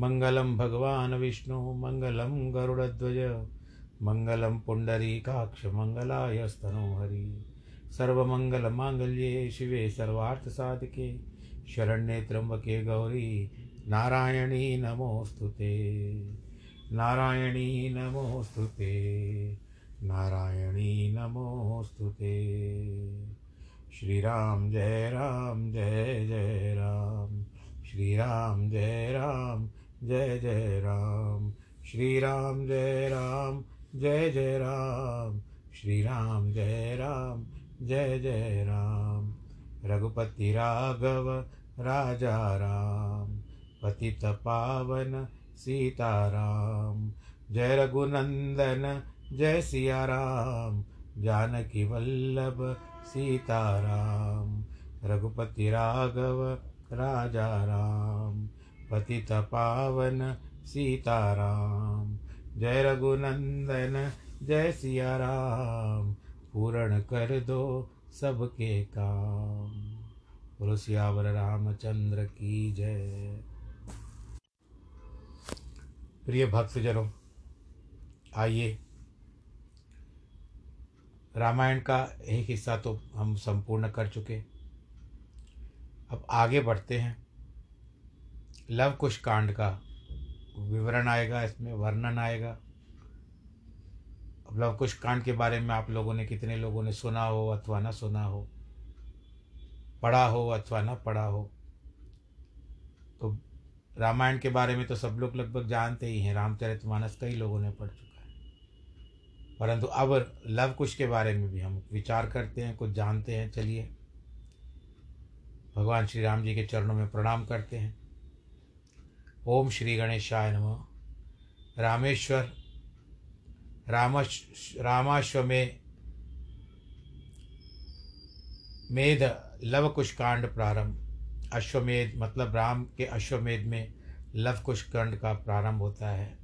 मङ्गलं भगवान् विष्णु मङ्गलं गरुडध्वज मङ्गलं पुण्डरीकाक्ष मङ्गलायस्तनोहरि सर्वमङ्गलमाङ्गल्ये शिवे सर्वार्थसाधके शरण्ये त्र्यम्बके गौरी, नारायणी नमोऽस्तु ते। नारायणी नमोऽस्तु ते। नारायणी नमोऽस्तु ते। श्रीराम जय राम, जय जय राम। श्रीराम जय राम। जय जय राम। श्री राम जय राम। जय जय राम। श्री राम जय राम। जय जय राम। रघुपति राघव, राजा राम। पतित पावन सीताराम जय रघुनंदन, जय सिया राम। जानकी वल्लभ, सीता राम। रघुपति राघव, राजा राम। पतित पावन सीताराम। जय रघुनंदन, जय सिया राम पूर्ण कर दो सबके काम। बोलो, सियावर रामचंद्र की जय। प्रिय भक्तजनों, आइए। रामायण का एक हिस्सा तो हम संपूर्ण कर चुके अब आगे बढ़ते हैं। लव कुश कांड का विवरण आएगा, इसमें वर्णन आएगा। अब लव कुश कांड के बारे में आप लोगों ने, कितने लोगों ने सुना हो अथवा न सुना हो, पढ़ा हो अथवा न पढ़ा हो। तो रामायण के बारे में तो सब लोग लगभग जानते ही हैं, रामचरितमानस कई लोगों ने पढ़ चुका है। परंतु अब लव कुश के बारे में भी हम विचार करते हैं, कुछ जानते हैं, चलिए। भगवान श्री राम जी के चरणों में प्रणाम करते हैं। ओम श्री गणेशाय नमः। रामेश्वर रामश रामाश्व में मेध लव कुश कांड प्रारंभ। अश्वमेध मतलब राम के अश्वमेध में लव कुश कांड का प्रारंभ होता है।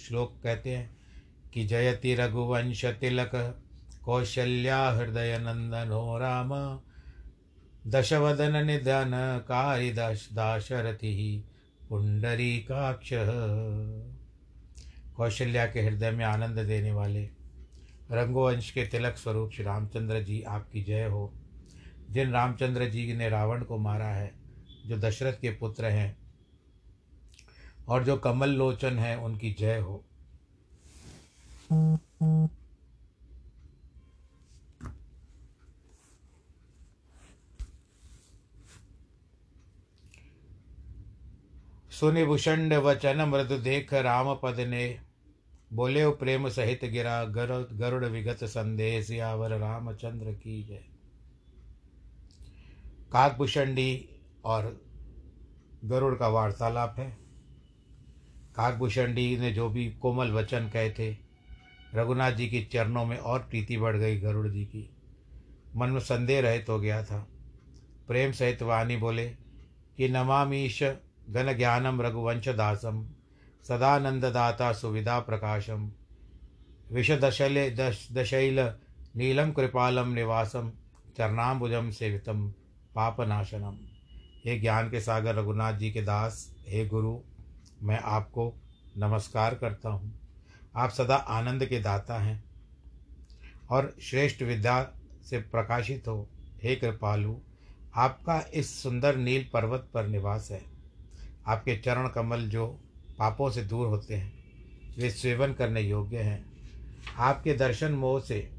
श्लोक कहते हैं कि जयति रघुवंश तिलक, कौशल्या हृदय नंदनो राम। दशवदन निधन कारिदश दाशरथि। पुंडरीकाक्ष। कौशल्या के हृदय में आनंद देने वाले रंगोवंश के तिलक स्वरूप श्री रामचंद्र जी आपकी जय हो। जिन रामचंद्र जी ने रावण को मारा है, जो दशरथ के पुत्र हैं, और जो कमल लोचन है, उनकी जय हो। सुनि भूषण वचन मृदु देख राम पद ने बोले हो प्रेम सहित गिरा गरुड़ गरुड़ विगत संदेह सियावर रामचंद्र की जय। काकभूषणी और गरुड़ का वार्तालाप है। काकभूषणी ने जो भी कोमल वचन कहे थे, रघुनाथ जी के चरणों में और प्रीति बढ़ गई गरुड़ जी की। मन में संदेह रहित हो गया था। प्रेम सहित वाणी बोले, कि नमामीश घन ज्ञानम रघुवंश दासम सदानंददाता सुविधा प्रकाशम विषदशले दश दशैल नीलम कृपालम निवासम चरणाम्बुजम सेवितम पापनाशनम हे ज्ञान के सागर रघुनाथ जी के दास, हे गुरु, मैं आपको नमस्कार करता हूँ। आप सदा आनंद के दाता हैं और श्रेष्ठ विद्या से प्रकाशित हो। हे कृपालु, आपका इस सुंदर नील पर्वत पर निवास है। आपके चरण कमल जो पापों से दूर होते हैं, वे सेवन करने योग्य हैं। आपके दर्शन मोह से,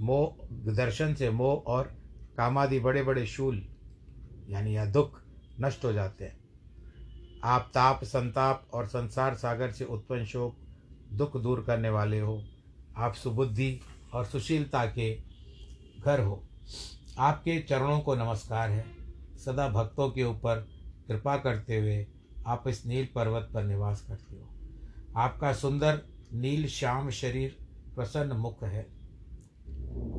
मोह, दर्शन से मोह और कामादि बड़े बड़े शूल, यानी या दुख, नष्ट हो जाते हैं। आप ताप, संताप और संसार सागर से उत्पन्न शोक, दुख दूर करने वाले हो। आप सुबुद्धि और सुशीलता के घर हो। आपके चरणों को नमस्कार है। सदा भक्तों के ऊपर कृपा करते हुए आप इस नील पर्वत पर निवास करते हो। आपका सुंदर नील श्याम शरीर प्रसन्न मुख है।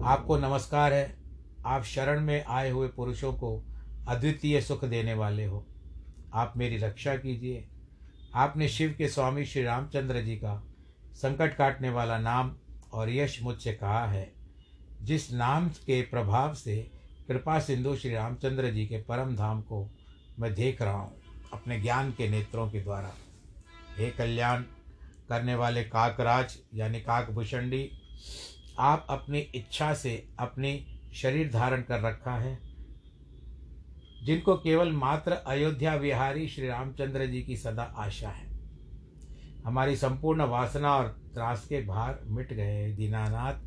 आपको नमस्कार है। आप शरण में आए हुए पुरुषों को अद्वितीय सुख देने वाले हो। आप मेरी रक्षा कीजिए। आपने शिव के स्वामी श्री रामचंद्र जी का संकट काटने वाला नाम और यश मुझसे कहा है, जिस नाम के प्रभाव से कृपा सिंधु श्री रामचंद्र जी के परम धाम को मैं देख रहा हूँ अपने ज्ञान के नेत्रों के द्वारा। हे कल्याण, करने वाले काकराज यानी काकभूषणी आप अपनी इच्छा से अपनी शरीर धारण कर रखा है, जिनको केवल मात्र अयोध्या विहारी श्री रामचंद्र जी की सदा आशा है। हमारी संपूर्ण वासना और त्रास के भार मिट गए हैं। दीनानाथ,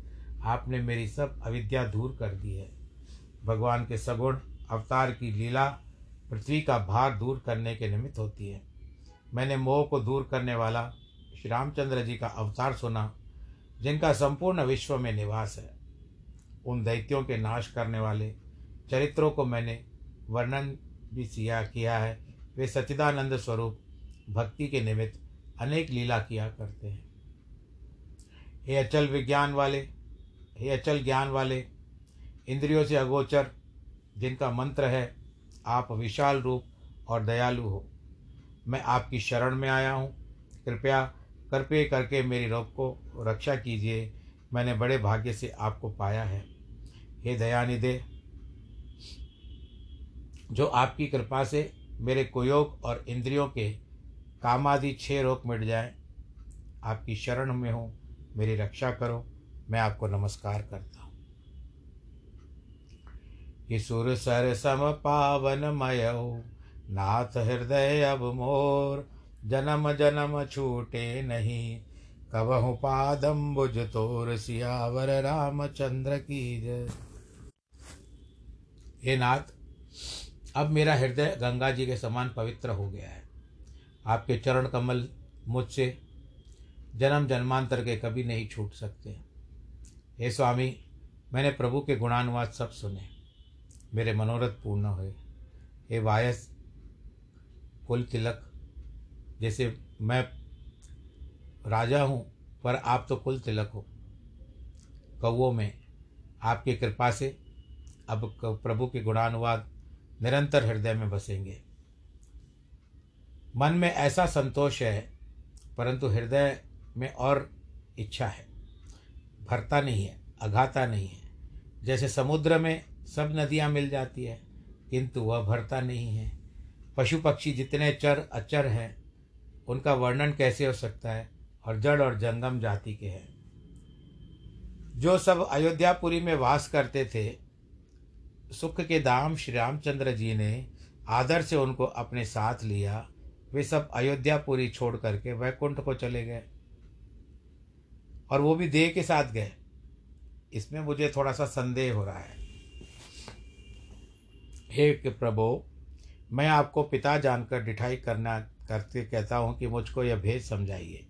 आपने मेरी सब अविद्या दूर कर दी है। भगवान के सगुण, अवतार की लीला पृथ्वी का भार दूर करने के निमित्त होती है। मैंने मोह को दूर करने वाला श्री रामचंद्र जी का अवतार सुना, जिनका संपूर्ण विश्व में निवास है। उन दैत्यों के नाश करने वाले चरित्रों को मैंने वर्णन भी सिया किया है। वे सच्चिदानंद स्वरूप, भक्ति के निमित्त अनेक लीला किया करते हैं। हे अचल विज्ञान वाले, हे अचल ज्ञान वाले, इंद्रियों से अगोचर, जिनका मंत्र है आप विशाल रूप और दयालु हो। मैं आपकी शरण में आया हूँ। कृपया कृपे करके मेरी रोग को रक्षा कीजिए। मैंने बड़े भाग्य से आपको पाया है। हे दयानिधे, जो आपकी कृपा से मेरे कुयोग और इंद्रियों के कामादि छह रोग मिट जाए, आपकी शरण में हो। मेरी रक्षा करो। मैं आपको नमस्कार करता हूँ कि सुर सम पावन मय नाथ हृदय अब मोर, जन्म जन्म छूटे नहीं। कबहु पादम बुझ तोर सियावर रामचंद्र की जय। हे नाथ, अब मेरा हृदय गंगा जी के समान पवित्र हो गया है। आपके चरण कमल मुझसे जन्म जन्मांतर के कभी नहीं छूट सकते। हे स्वामी, मैंने प्रभु के गुणानुवाद सब सुने। मेरे मनोरथ पूर्ण हुए हे वायस कुल तिलक, जैसे मैं राजा हूँ, पर आप तो कुल तिलक हो। कौओं में आपकी कृपा से अब प्रभु के गुणानुवाद निरंतर हृदय में बसेंगे। मन में ऐसा संतोष है, परंतु हृदय में और इच्छा है। भरता नहीं है, अघाता नहीं है। जैसे समुद्र में सब नदियाँ मिल जाती है, किंतु वह भरता नहीं है। पशु पक्षी जितने चर अचर हैं, उनका वर्णन कैसे हो सकता है और जड़ और जंगम जाति के हैं? जो सब अयोध्यापुरी में वास करते थे, सुख के दाम श्री रामचंद्र जी ने आदर से उनको अपने साथ लिया, वे सब अयोध्यापुरी छोड़ करके वैकुंठ को चले गए। और वो भी देह के साथ गए। इसमें मुझे थोड़ा सा संदेह हो रहा है। हे प्रभो, मैं आपको पिता जानकर डिठाई करना, करते कहता हूँ कि मुझको यह भेद समझाइए।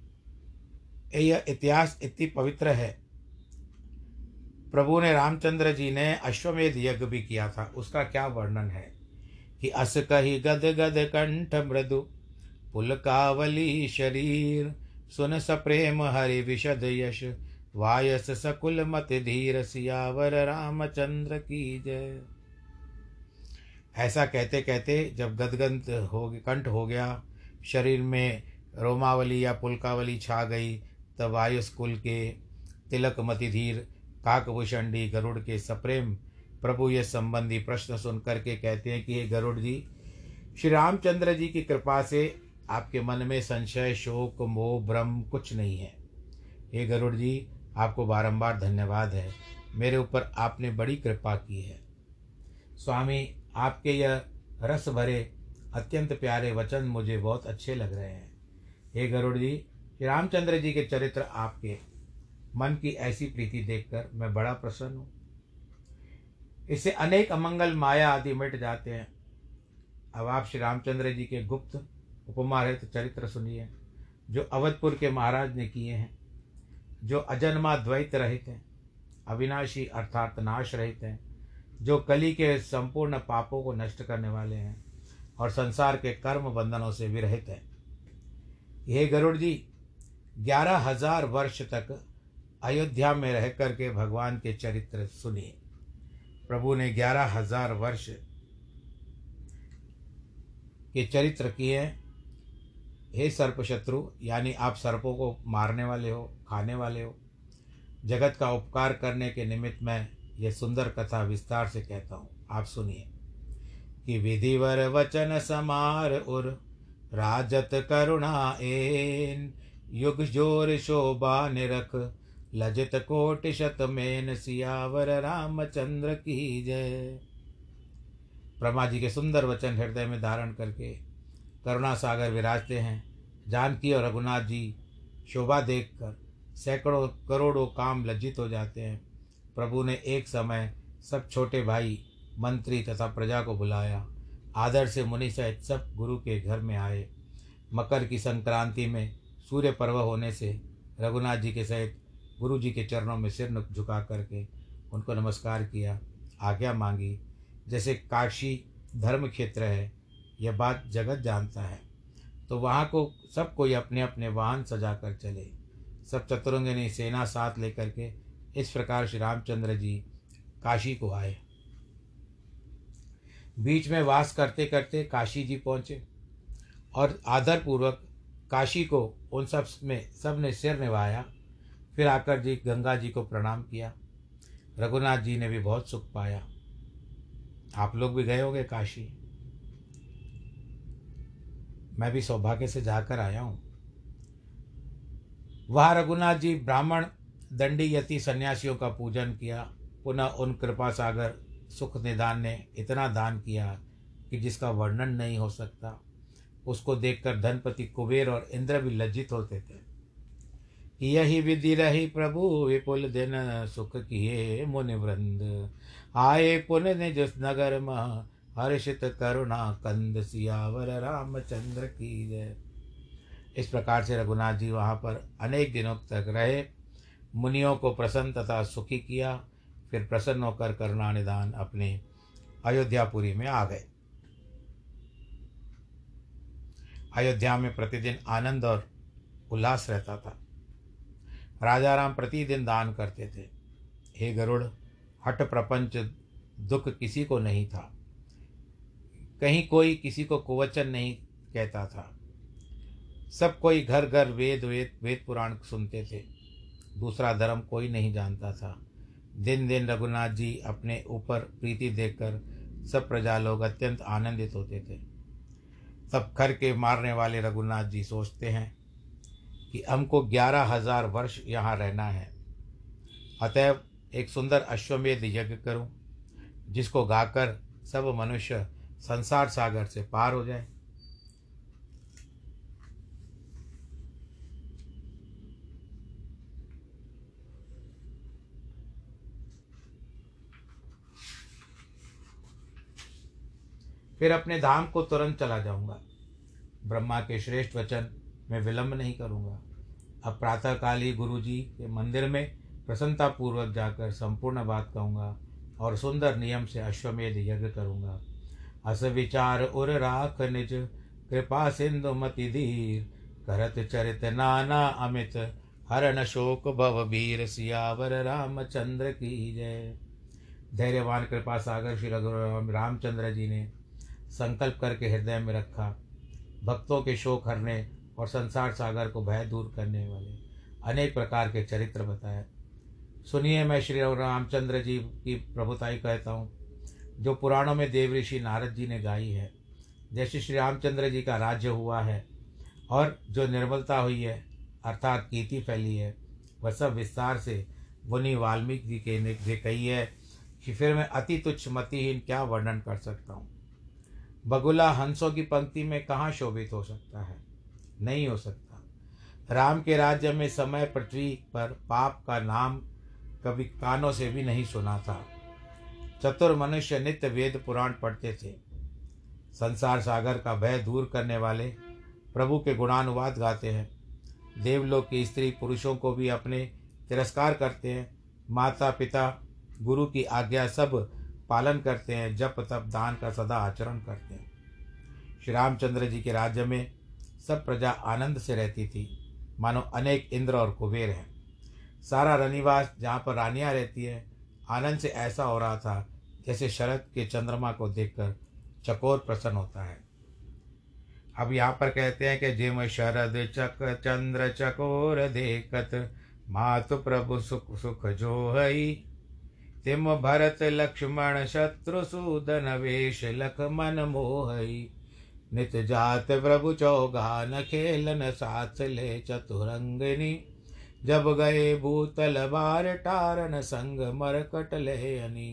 यह इतिहास इतनी पवित्र है। प्रभु ने रामचंद्र जी ने अश्वमेध यज्ञ भी किया था। उसका क्या वर्णन है? कि अस कही गद गद कंठ मृदु पुलकावली शरीर, सुन सप्रेम हरि विशद यश, वायस सकुल मत धीर सियावर रामचंद्र की जय। ऐसा कहते कहते जब गदगंत हो कंठ हो गया, शरीर में रोमावली या पुलकावली छा गई, तब वायुस कुल के तिलक मतिधीर काकभूषणी गरुड़ के सप्रेम प्रभु ये संबंधी प्रश्न सुन करके कहते हैं कि हे गरुड़ जी, श्री रामचंद्र जी की कृपा से आपके मन में संशय, शोक, मोह, भ्रम कुछ नहीं है। हे गरुड़ जी, आपको बारंबार धन्यवाद है। मेरे ऊपर आपने बड़ी कृपा की है। स्वामी आपके यह रस भरे, अत्यंत प्यारे वचन मुझे बहुत अच्छे लग रहे हैं। हे गरुड़ जी, श्री रामचंद्र जी के चरित्र आपके मन की ऐसी प्रीति देखकर मैं बड़ा प्रसन्न हूँ। इससे अनेक अमंगल माया आदि मिट जाते हैं। अब आप श्री रामचंद्र जी के गुप्त उपमा रहित चरित्र सुनिए, जो अवधपुर के महाराज ने किए हैं, जो अजन्मा द्वैत रहित हैं, अविनाशी अर्थात नाश रहित हैं। जो कली के संपूर्ण पापों को नष्ट करने वाले हैं और संसार के कर्म बंधनों से विरहित हैं। हे गरुड़ जी, ग्यारह हज़ार वर्ष तक अयोध्या में रह करके भगवान के चरित्र सुनिए। प्रभु ने ग्यारह हज़ार वर्ष के चरित्र किए। हैं हे सर्प शत्रु यानी आप सर्पों को मारने वाले हो, खाने वाले हो, जगत का उपकार करने के निमित्त मैं यह सुंदर कथा विस्तार से कहता हूँ। आप सुनिए। कि विधिवर वचन समार उर, राजत करुणा एन, युग ज़ोर शोभा निरख, लजित कोट शत मेन सियावर रामचंद्र की जय। ब्रह्मा जी के सुंदर वचन हृदय में धारण करके करुणा सागर विराजते हैं। जानकी और रघुनाथ जी शोभा देखकर सैकड़ों करोड़ों काम लज्जित हो जाते हैं। प्रभु ने एक समय सब छोटे भाई, मंत्री तथा प्रजा को बुलाया। आदर से मुनि सहित सब गुरु के घर में आए। मकर की संक्रांति में सूर्य पर्व होने से रघुनाथ जी के सहित गुरु जी के चरणों में सिर झुका करके उनको नमस्कार किया, आज्ञा मांगी। जैसे काशी धर्म क्षेत्र है, यह बात जगत जानता है। तो वहाँ को सब कोई अपने अपने वाहन सजा कर चले। सब चतुरंगनी सेना साथ लेकर के इस प्रकार श्री रामचंद्र जी काशी को आए। बीच में वास करते करते काशी जी पहुँचे और आदरपूर्वक काशी को उन सब में, सबने सिर निभाया। फिर आकर जी गंगा जी को प्रणाम किया। रघुनाथ जी ने भी बहुत सुख पाया। आप लोग भी गए होंगे काशी। मैं भी सौभाग्य से जाकर आया हूँ। वहाँ रघुनाथ जी ब्राह्मण दंडी यति सन्यासियों का पूजन किया, पुनः उन कृपा सागर सुख निदान ने इतना दान किया कि जिसका वर्णन नहीं हो सकता, उसको देखकर धनपति कुबेर और इंद्र भी लज्जित होते थे। यही विधि रही प्रभु, विपुल दिन सुख किए मुनि वृंद। आए पुन निज नगर मह, हर्षित करुणा कंद सियावर रामचंद्र की जय। इस प्रकार से रघुनाथ जी वहाँ पर अनेक दिनों तक रहे। मुनियों को प्रसन्न तथा सुखी किया, फिर प्रसन्न होकर करुणा निदान अपने अयोध्यापुरी में आ गए। अयोध्या में प्रतिदिन आनंद और उल्लास रहता था। राजा राम प्रतिदिन दान करते थे। हे गरुड़ हट प्रपंच दुख किसी को नहीं था। कहीं कोई किसी को कुवचन नहीं कहता था। सब कोई घर घर वेद वेद वेद पुराण सुनते थे। दूसरा धर्म कोई नहीं जानता था। दिन दिन रघुनाथ जी अपने ऊपर प्रीति देखकर सब प्रजा लोग अत्यंत आनंदित होते थे। तब खर के मारने वाले रघुनाथ जी सोचते हैं कि हमको ग्यारह हज़ार वर्ष यहाँ रहना है। अतएव एक सुंदर अश्वमेध यज्ञ करूँ, जिसको गाकर सब मनुष्य संसार सागर से पार हो जाए। फिर अपने धाम को तुरंत चला जाऊँगा। ब्रह्मा के श्रेष्ठ वचन मैं विलंब नहीं करूँगा। अब प्रातःकाल ही गुरु जी के मंदिर में प्रसन्नतापूर्वक जाकर संपूर्ण बात कहूँगा और सुंदर नियम से अश्वमेध यज्ञ करूँगा। अस विचार उर राख निज, कृपा सिंधु मति धीर, करत चरित नाना अमित, हरण शोक भव वीर सियावर रामचंद्र की जय। धैर्यवान कृपा सागर श्री रघु रामचंद्र जी ने संकल्प करके हृदय में रखा, भक्तों के शोक हरने और संसार सागर को भय दूर करने वाले अनेक प्रकार के चरित्र बताए। सुनिए मैं श्री रामचंद्र जी की प्रभुताई कहता हूँ, जो पुराणों में देव ऋषि नारद जी ने गाई है। जैसे श्री रामचंद्र जी का राज्य हुआ है और जो निर्मलता हुई है, अर्थात कीर्ति फैली है, वह सब विस्तार से मुनि वाल्मीकि जी के ने कही है कि फिर मैं अति तुच्छ मतिहीन क्या वर्णन कर सकता हूँ? बगुला हंसों की पंक्ति में कहाँ शोभित हो सकता है? नहीं हो सकता। राम के राज्य में समय पृथ्वी पर पाप का नाम कभी कानों से भी नहीं सुना था। चतुर मनुष्य नित्य वेद पुराण पढ़ते थे। संसार सागर का भय दूर करने वाले प्रभु के गुणानुवाद गाते हैं। देवलोक की स्त्री पुरुषों को भी अपने तिरस्कार करते हैं। माता पिता गुरु की आज्ञा सब पालन करते हैं, जप, तप, दान का सदा आचरण करते हैं। श्री रामचंद्र जी के राज्य में सब प्रजा आनंद से रहती थी। मानो अनेक इंद्र और कुबेर हैं। सारा रनिवास जहाँ पर रानियाँ रहती है, आनंद से ऐसा हो रहा था जैसे शरद के चंद्रमा को देखकर चकोर प्रसन्न होता है। अब यहाँ पर कहते हैं कि जिम शरद चक चंद्र चकोर देखत, मातु प्रभु सुख सुख जो हई तिम भरत लक्ष्मण शत्रु सूदन वेश लख मन मोहई नित जात प्रभु चौगान खेलन साथ ले चतुरंगनी जब गए भूतल बार टारन संग मरकट लेहनी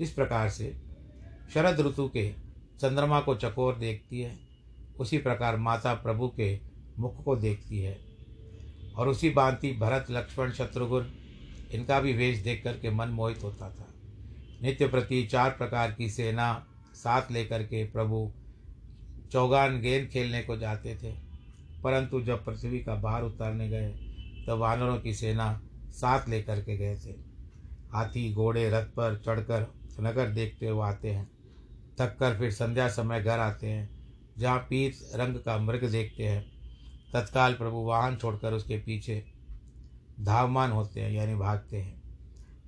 इस प्रकार से शरद ऋतु के चंद्रमा को चकोर देखती है उसी प्रकार माता प्रभु के मुख को देखती है और उसी भांति भरत लक्ष्मण शत्रुघ्न इनका भी वेश देख कर के मन मोहित होता था। नित्य प्रति चार प्रकार की सेना साथ लेकर के प्रभु चौगान गेंद खेलने को जाते थे। परंतु जब पृथ्वी का बाहर उतारने गए तो वानरों की सेना साथ लेकर के गए थे। हाथी, घोड़े, रथ पर चढ़कर नगर देखते हुए आते हैं। थक कर फिर संध्या समय घर आते हैं, जहाँ पीत रंग का मृग देखते हैं। तत्काल प्रभु वाहन छोड़कर उसके पीछे धावमान होते हैं, यानी भागते हैं।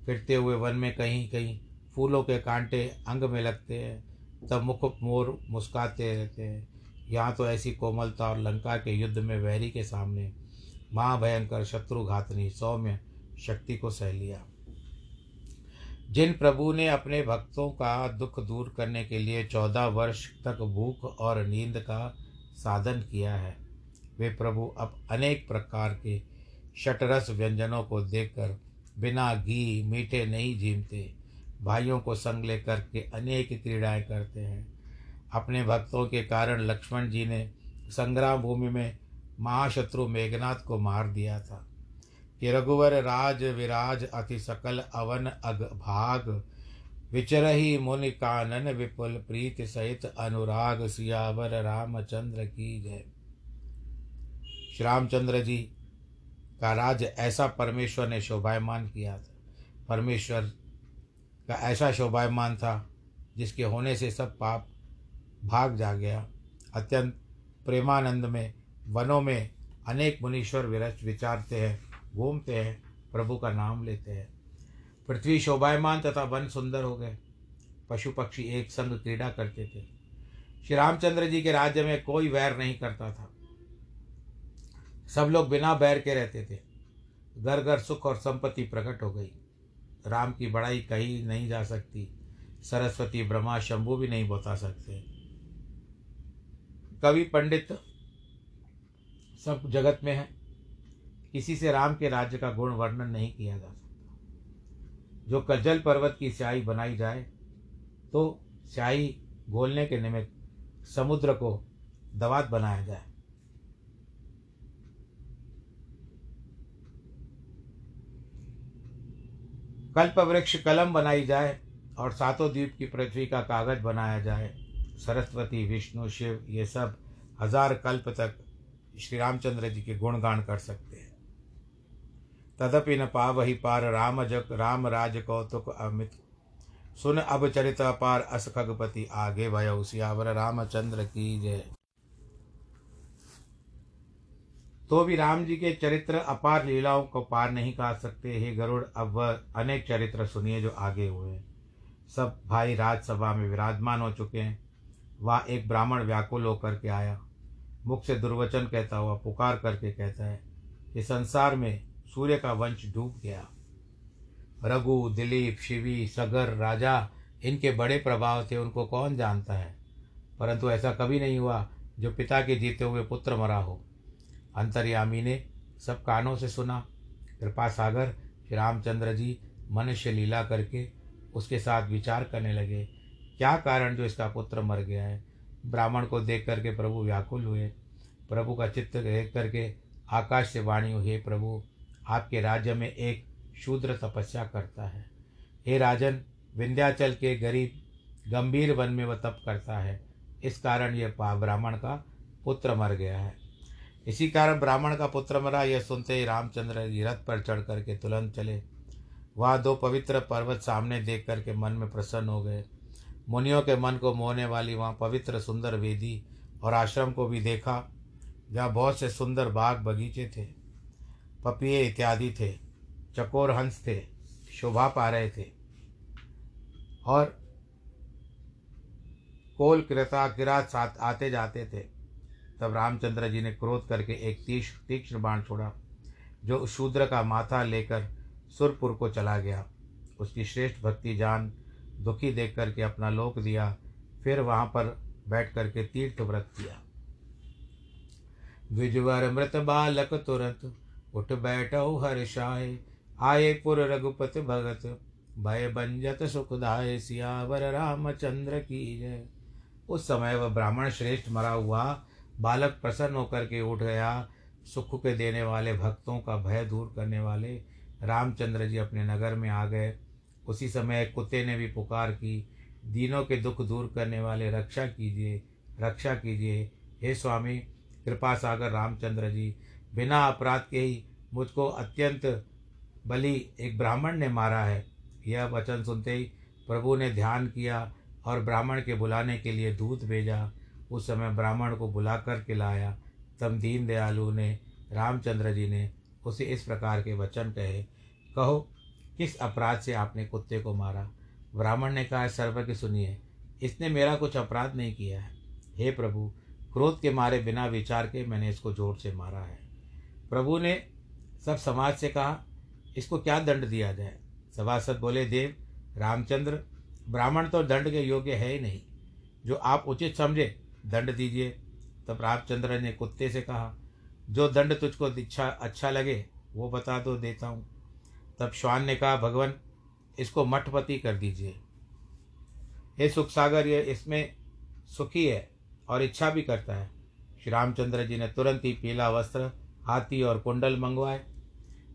फिरते हुए वन में कहीं कहीं फूलों के कांटे अंग में लगते हैं, तब मुख मोर मुस्काते रहते हैं। यहाँ तो ऐसी कोमलता और लंका के युद्ध में वैरी के सामने महाभयंकर शत्रुघातनी सौम्य शक्ति को सह लिया। जिन प्रभु ने अपने भक्तों का दुख दूर करने के लिए चौदह वर्ष तक भूख और नींद का साधन किया है, वे प्रभु अब अनेक प्रकार के शटरस व्यंजनों को देखकर बिना घी मीठे नहीं जीमते भाइयों को संग लेकर के अनेक क्रीड़ाएँ करते हैं। अपने भक्तों के कारण लक्ष्मण जी ने संग्राम भूमि में महाशत्रु मेघनाथ को मार दिया था। कि रघुवर राज विराज अति सकल अवन अग भाग, विचरही मुनि कानन विपुल प्रीत सहित अनुराग सियावर रामचंद्र की जय। श्री रामचंद्र जी का राज ऐसा परमेश्वर ने शोभायमान किया था। परमेश्वर का ऐसा शोभायमान था, जिसके होने से सब पाप भाग जा गया। अत्यंत प्रेमानंद में, वनों में अनेक मुनीश्वर विरच विचारते हैं, घूमते हैं, प्रभु का नाम लेते हैं। पृथ्वी शोभायमान तथा वन सुंदर हो गए। पशु पक्षी एक संग क्रीड़ा करते थे। श्री रामचंद्र जी के राज्य में कोई वैर नहीं करता था। सब लोग बिना बैर के रहते थे। घर घर सुख और संपत्ति प्रकट हो गई। राम की बड़ाई कही नहीं जा सकती। सरस्वती, ब्रह्मा, शंभु भी नहीं बता सकते। कवि, पंडित सब जगत में है। किसी से राम के राज्य का गुण वर्णन नहीं किया जा सकता। जो कजल पर्वत की स्याही बनाई जाए तो स्याही घोलने के निमित्त समुद्र को दवात बनाया जाए। कल्प वृक्ष कलम बनाई जाए और सातों द्वीप की पृथ्वी का कागज़ बनाया जाए। सरस्वती, विष्णु, शिव, ये सब हज़ार कल्प तक श्री रामचंद्र जी के गुणगान कर सकते हैं। तदपि न पावही पार राम जग, राम राज कौतुक अमित। सुन अब चरित अपार अस खगपति आगे, भय सियावर रामचंद्र की जय। तो भी राम जी के चरित्र अपार लीलाओं को पार नहीं कर सकते। हे गरुड़, अब वह अनेक चरित्र सुनिए जो आगे हुए। सब भाई राजसभा में विराजमान हो चुके हैं। वहाँ एक ब्राह्मण व्याकुल होकर के आया। मुख से दुर्वचन कहता हुआ पुकार करके कहता है कि संसार में सूर्य का वंश डूब गया। रघु, दिलीप, शिवी, सगर, राजा, इनके बड़े प्रभाव थे, उनको कौन जानता है? परंतु ऐसा कभी नहीं हुआ जो पिता के जीते हुए पुत्र मरा हो। अंतर्यामी ने सब कानों से सुना। कृपा सागर, श्री रामचंद्र जी मनुष्य लीला करके उसके साथ विचार करने लगे। क्या कारण जो इसका पुत्र मर गया है? ब्राह्मण को देख करके प्रभु व्याकुल हुए। प्रभु का चित्त देख करके आकाश से वाणी हुई, हे प्रभु, आपके राज्य में एक शूद्र तपस्या करता है। हे राजन, विंध्याचल के गरीब, गंभीर वन में वह तप करता है। इस कारण यह ब्राह्मण का पुत्र मर गया है। इसी कारण ब्राह्मण का पुत्र मरा, यह सुनते ही रामचंद्र रथ पर चढ़ करके तुरंत चले। वहाँ दो पवित्र पर्वत सामने देख करके मन में प्रसन्न हो गए। मुनियों के मन को मोहने वाली वहाँ पवित्र सुंदर वेदी और आश्रम को भी देखा, जहाँ बहुत से सुंदर बाग बगीचे थे, पपिए इत्यादि थे, चकोर हंस थे, शोभा पा रहे थे और कोल कृता किरात साथ आते जाते थे। तब रामचंद्र जी ने क्रोध करके एक तीक्ष तीक्ष्ण बाण छोड़ा, जो शूद्र का माथा लेकर सुरपुर को चला गया। उसकी श्रेष्ठ भक्ति जान, दुखी देख करके अपना लोक दिया, फिर वहाँ पर बैठ करके तीर्थ व्रत किया। द्विजवर मृत बालक तुरंत उठ बैठो हर्षाए, आए पुर रघुपत भगत, भय बंजत सुखदाय सियावर रामचंद्र की जय। उस समय वह ब्राह्मण श्रेष्ठ मरा हुआ बालक प्रसन्न होकर के उठ गया। सुख के देने वाले, भक्तों का भय दूर करने वाले रामचंद्र जी अपने नगर में आ गए। उसी समय कुत्ते ने भी पुकार की, दीनों के दुख दूर करने वाले, रक्षा कीजिए रक्षा कीजिए। हे स्वामी, कृपा सागर रामचंद्र जी, बिना अपराध के ही मुझको अत्यंत बलि एक ब्राह्मण ने मारा है। यह वचन सुनते ही प्रभु ने ध्यान किया और ब्राह्मण के बुलाने के लिए दूत भेजा। उस समय ब्राह्मण को बुला कर के लाया तब दीन दयालु ने, रामचंद्र जी ने उसे इस प्रकार के वचन कहे, कहो, किस अपराध से आपने कुत्ते को मारा? ब्राह्मण ने कहा सर्वज्ञ सुनिए, इसने मेरा कुछ अपराध नहीं किया है। हे प्रभु, क्रोध के मारे बिना विचार के मैंने इसको ज़ोर से मारा है। प्रभु ने सब समाज से कहा, इसको क्या दंड दिया जाए? सभासद बोले, देव, रामचंद्र, ब्राह्मण तो दंड के योग्य है ही नहीं। जो आप उचित समझे दंड दीजिए। तब रामचंद्र ने कुत्ते से कहा, जो दंड तुझको इच्छा अच्छा लगे, वो बता दो, देता हूँ। तब श्वान ने कहा, भगवान, इसको मठपति कर दीजिए। हे सुख सागर ये इसमें सुखी है और इच्छा भी करता है। श्री रामचंद्र जी ने तुरंत ही पीला वस्त्र, हाथी और कुंडल मंगवाए।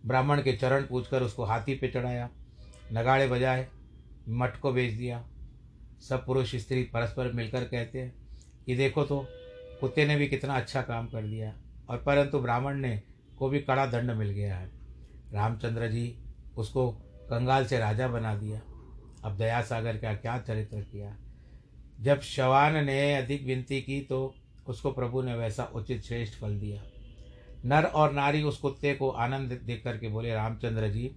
ब्राह्मण के चरण पूछकर उसको हाथी पे चढ़ाया, नगाड़े बजाए, मठ को भेज दिया। सब पुरुष स्त्री परस्पर मिलकर कहते हैं कि देखो तो कुत्ते ने भी कितना अच्छा काम कर दिया। और परंतु ब्राह्मण ने को भी कड़ा दंड मिल गया है। रामचंद्र जी उसको कंगाल से राजा बना दिया। अब दया सागर का क्या चरित्र किया? जब शवान ने अधिक विनती की तो उसको प्रभु ने वैसा उचित श्रेष्ठ फल दिया। नर और नारी उस कुत्ते को आनंद देख करके बोले, रामचंद्र जी,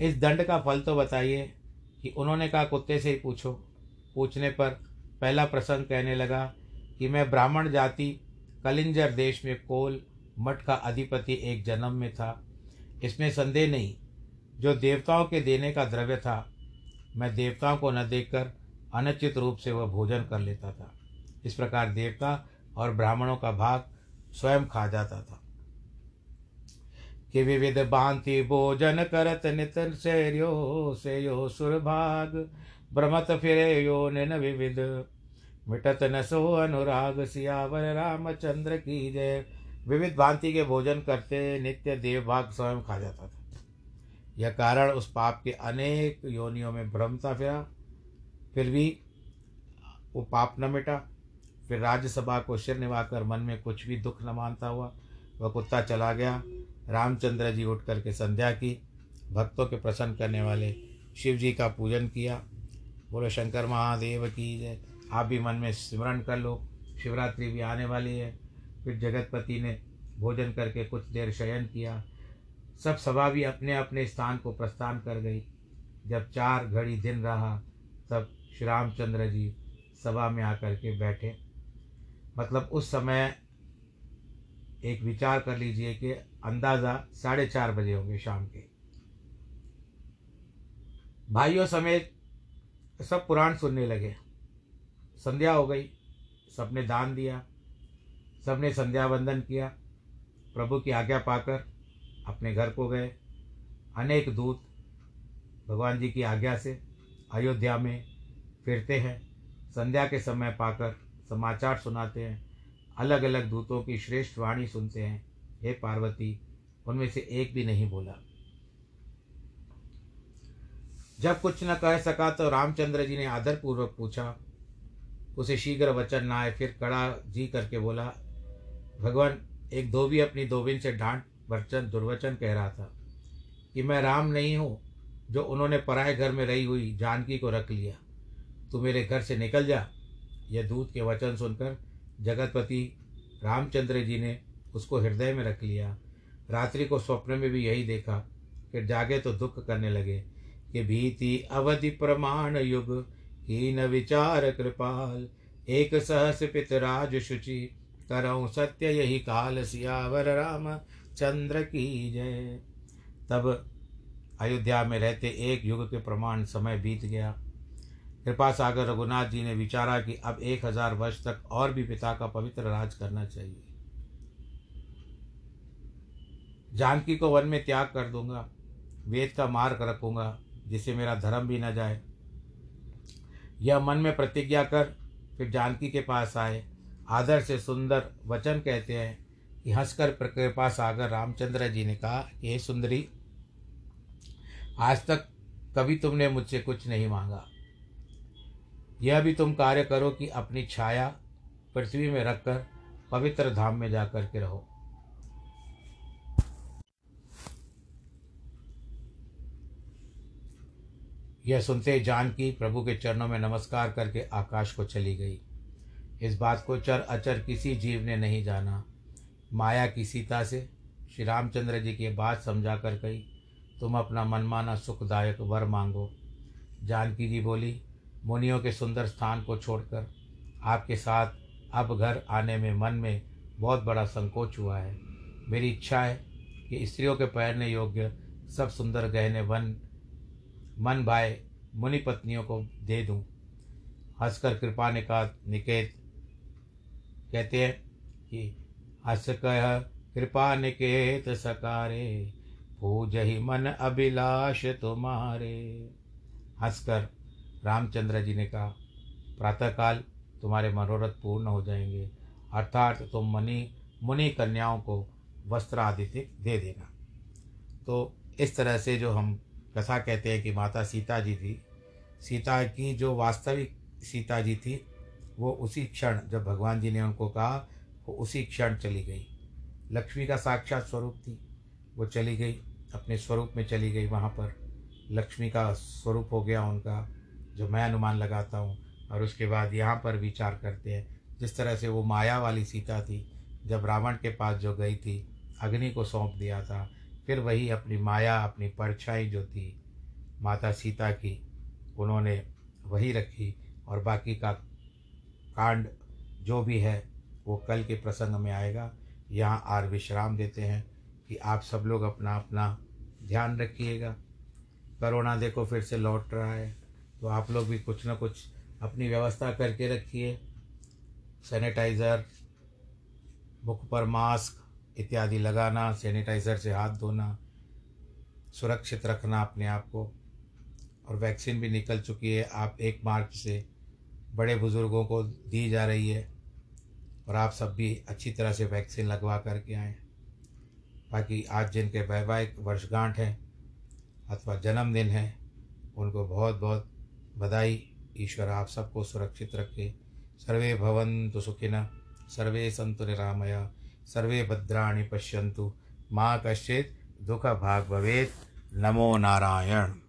इस दंड का फल तो बताइए कि उन्होंने कहा, कुत्ते से ही पूछो। पूछने पर पहला प्रसंग कहने लगा कि मैं ब्राह्मण जाति, कलिंजर देश में कोल मठ का अधिपति एक जन्म में था। इसमें संदेह नहीं, जो देवताओं के देने का द्रव्य था, मैं देवताओं को न देखकर अनुचित रूप से वह भोजन कर लेता था। इस प्रकार देवता और ब्राह्मणों का भाग स्वयं खा जाता था। कि विविध भांति भोजन करत नित शैर्यो से यो सुरभाग भ्रमत फिरे यो निन विविध। मिटत न सो अनुराग सियावर रामचंद्र की जय। विविध भांति के भोजन करते नित्य देवभाग स्वयं खा जाता था। यह कारण उस पाप के अनेक योनियों में भ्रमता फिरा। फिर भी वो पाप न मिटा। फिर राज्यसभा को सिर निभाकर मन में कुछ भी दुख न मानता हुआ वह कुत्ता चला गया। रामचंद्र जी उठ करके संध्या की। भक्तों के प्रसन्न करने वाले शिव जी का पूजन किया। बोलो, शंकर महादेव की जय। आप भी मन में स्मरण कर लो। शिवरात्रि भी आने वाली है। फिर जगतपति ने भोजन करके कुछ देर शयन किया। सब सभा भी अपने अपने स्थान को प्रस्थान कर गई। जब चार घड़ी दिन रहा, तब श्री रामचंद्र जी सभा में आकर के बैठे। मतलब उस समय एक विचार कर लीजिए कि अंदाज़ा साढ़े चार बजे होंगे शाम के। भाइयों समेत सब पुराण सुनने लगे। संध्या हो गई। सबने दान दिया। सबने संध्या वंदन किया। प्रभु की आज्ञा पाकर अपने घर को गए। अनेक दूत भगवान जी की आज्ञा से अयोध्या में फिरते हैं। संध्या के समय पाकर समाचार सुनाते हैं। अलग अलग दूतों की श्रेष्ठ वाणी सुनते हैं। हे पार्वती, उनमें से एक भी नहीं बोला। जब कुछ न कह सका तो रामचंद्र जी ने आदरपूर्वक पूछा उसे शीघ्र वचन न आए फिर कड़ा जी करके बोला, भगवान, एक धोबी अपनी धोबिन से डांट वचन दुर्वचन कह रहा था कि मैं राम नहीं हूँ, जो उन्होंने पराए घर में रही हुई जानकी को रख लिया। तू मेरे घर से निकल जा। यह दूत के वचन सुनकर जगतपति रामचंद्र जी ने उसको हृदय में रख लिया। रात्रि को स्वप्न में भी यही देखा, फिर जागे तो दुख करने लगे कि भीति अवधि प्रमाण युग हीन विचार कृपाल, एक सहस पितराज शुचि, करऊँ सत्य यही काल सियावर राम, चंद्र की जय। तब अयोध्या में रहते एक युग के प्रमाण समय बीत गया। कृपा सागर रघुनाथ जी ने विचारा कि अब एक हज़ार वर्ष तक और भी पिता का पवित्र राज करना चाहिए। जानकी को वन में त्याग कर दूँगा, वेद का मार्ग रखूँगा, जिससे मेरा धर्म भी न जाए। यह मन में प्रतिज्ञा कर फिर जानकी के पास आए। आदर से सुंदर वचन कहते हैं। कि हंसकर कृपा सागर रामचंद्र जी ने कहा कि हे सुंदरी, आज तक कभी तुमने मुझसे कुछ नहीं मांगा। यह भी तुम कार्य करो कि अपनी छाया पृथ्वी में रखकर पवित्र धाम में जाकर के रहो। यह सुनते जानकी प्रभु के चरणों में नमस्कार करके आकाश को चली गई। इस बात को चर अचर किसी जीव ने नहीं जाना। माया की सीता से श्री रामचंद्र जी की बात समझा कर कही, तुम अपना मनमाना सुखदायक वर मांगो। जानकी जी बोली, मुनियों के सुंदर स्थान को छोड़कर आपके साथ अब घर आने में मन में बहुत बड़ा संकोच हुआ है। मेरी इच्छा है कि स्त्रियों के पहनने योग्य सब सुंदर गहने वन मन भाए मुनि पत्नियों को दे दूँ। हंसकर कृपा ने कहा निकेत कहते हैं कि हंस कह कृपा निकेत सकारे पूज ही मन अभिलाष तुम्हारे। हंसकर रामचंद्र जी ने कहा, प्रातःकाल तुम्हारे मनोरथ पूर्ण हो जाएँगे, अर्थात तुम मनी, मुनि कन्याओं को वस्त्र आदि दे देना। तो इस तरह से जो हम कथा कहते हैं कि माता सीता जी थी। सीता की जो वास्तविक सीता जी थी, वो उसी क्षण, जब भगवान जी ने उनको कहा, वो उसी क्षण चली गई। लक्ष्मी का साक्षात स्वरूप थी। वो चली गई, अपने स्वरूप में चली गई वहाँ पर। लक्ष्मी का स्वरूप हो गया उनका, जो मैं अनुमान लगाता हूँ। और उसके बाद यहाँ पर विचार करते हैं, जिस तरह से वो माया वाली सीता थी, जब रावण के पास जो गई थी, अग्नि को सौंप दिया था फिर वही अपनी माया, अपनी परछाई जो थी, माता सीता की, उन्होंने वही रखी और बाकी का कांड जो भी है, वो कल के प्रसंग में आएगा। यहाँ आर विश्राम देते हैं कि आप सब लोग अपना अपना ध्यान रखिएगा। करोना देखो फिर से लौट रहा है तो आप लोग भी कुछ ना कुछ अपनी व्यवस्था करके रखिए। सैनिटाइज़र, मुख पर मास्क इत्यादि लगाना, सैनिटाइज़र से हाथ धोना, सुरक्षित रखना अपने आप को। और वैक्सीन भी निकल चुकी है, आप एक मार्च से बड़े बुज़ुर्गों को दी जा रही है और आप सब भी अच्छी तरह से वैक्सीन लगवा करके आएँ। बाकी आज जिनके वैवाहिक वर्षगांठ हैं अथवा जन्मदिन है, उनको बहुत बहुत बधाई। ईश्वर आप सबको सुरक्षित रखे। सर्वे भवन्तु सुखिन सर्वे सन्तु निरामया। सर्वे भद्राणि पश्यन्तु। माँ कश्चित् दुःखभाग् भवेत्। नमो नारायण।